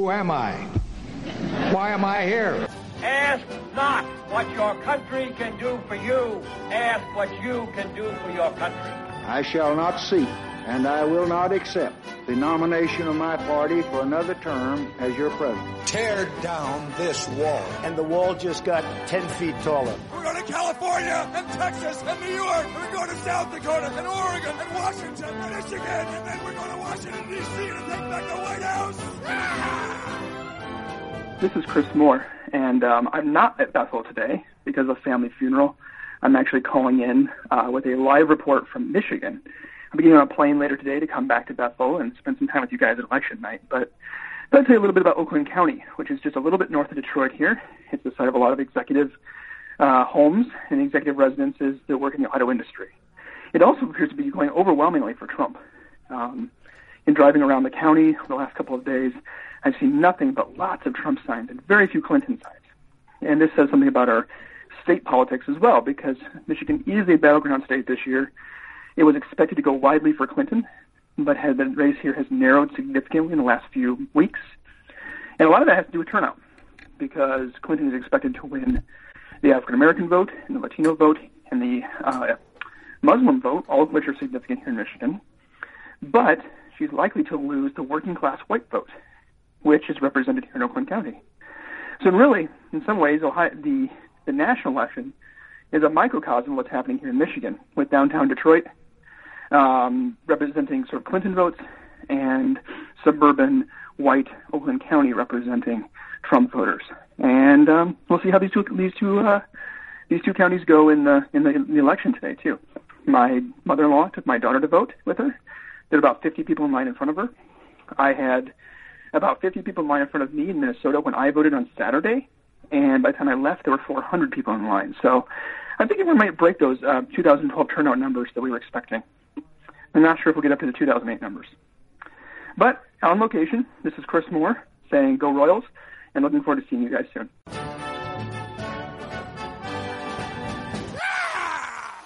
Who am I? Why am I here? Ask not what your country can do for you. Ask what you can do for your country. I shall not seek and I will not accept the nomination of my party for another term as your president. Tear down this wall. And the wall just got 10 feet taller. We're going to California and Texas and New York. And we're going to South Dakota and Oregon and Washington and Michigan. And then we're going to Washington, D.C. to take back the White House. This is Chris Moore, and um, I'm not at Bethel today because of a family funeral. I'm actually calling in uh, with a live report from Michigan. I'm getting on a plane later today to come back to Bethel and spend some time with you guys at election night. But I'll tell you a little bit about Oakland County, which is just a little bit north of Detroit here. It's the site of a lot of executive uh, homes and executive residences that work in the auto industry. It also appears to be going overwhelmingly for Trump. Um, in driving around the county the last couple of days, I've seen nothing but lots of Trump signs and very few Clinton signs. And this says something about our state politics as well, because Michigan is a battleground state this year it was expected to go widely for Clinton, but has, the race here has narrowed significantly in the last few weeks. And a lot of that has to do with turnout, because Clinton is expected to win the African American vote, and the Latino vote, and the uh, Muslim vote, all of which are significant here in Michigan. But she's likely to lose the working class white vote, which is represented here in Oakland County. So really, in some ways, Ohio, the the national election is a microcosm of what's happening here in Michigan, with downtown Detroit um, representing sort of Clinton votes, and suburban white Oakland County representing Trump voters. And um, we'll see how these two these two uh, these two counties go in the in the, in the election today too. My mother-in-law took my daughter to vote with her. There were about 50 people in line in front of her. I had about 50 people in line in front of me in Minnesota when I voted on Saturday, and by the time I left, there were 400 people in line. So I'm thinking we might break those uh, 2012 turnout numbers that we were expecting. I'm not sure if we'll get up to the 2008 numbers. But on location, this is Chris Moore saying go Royals and looking forward to seeing you guys soon.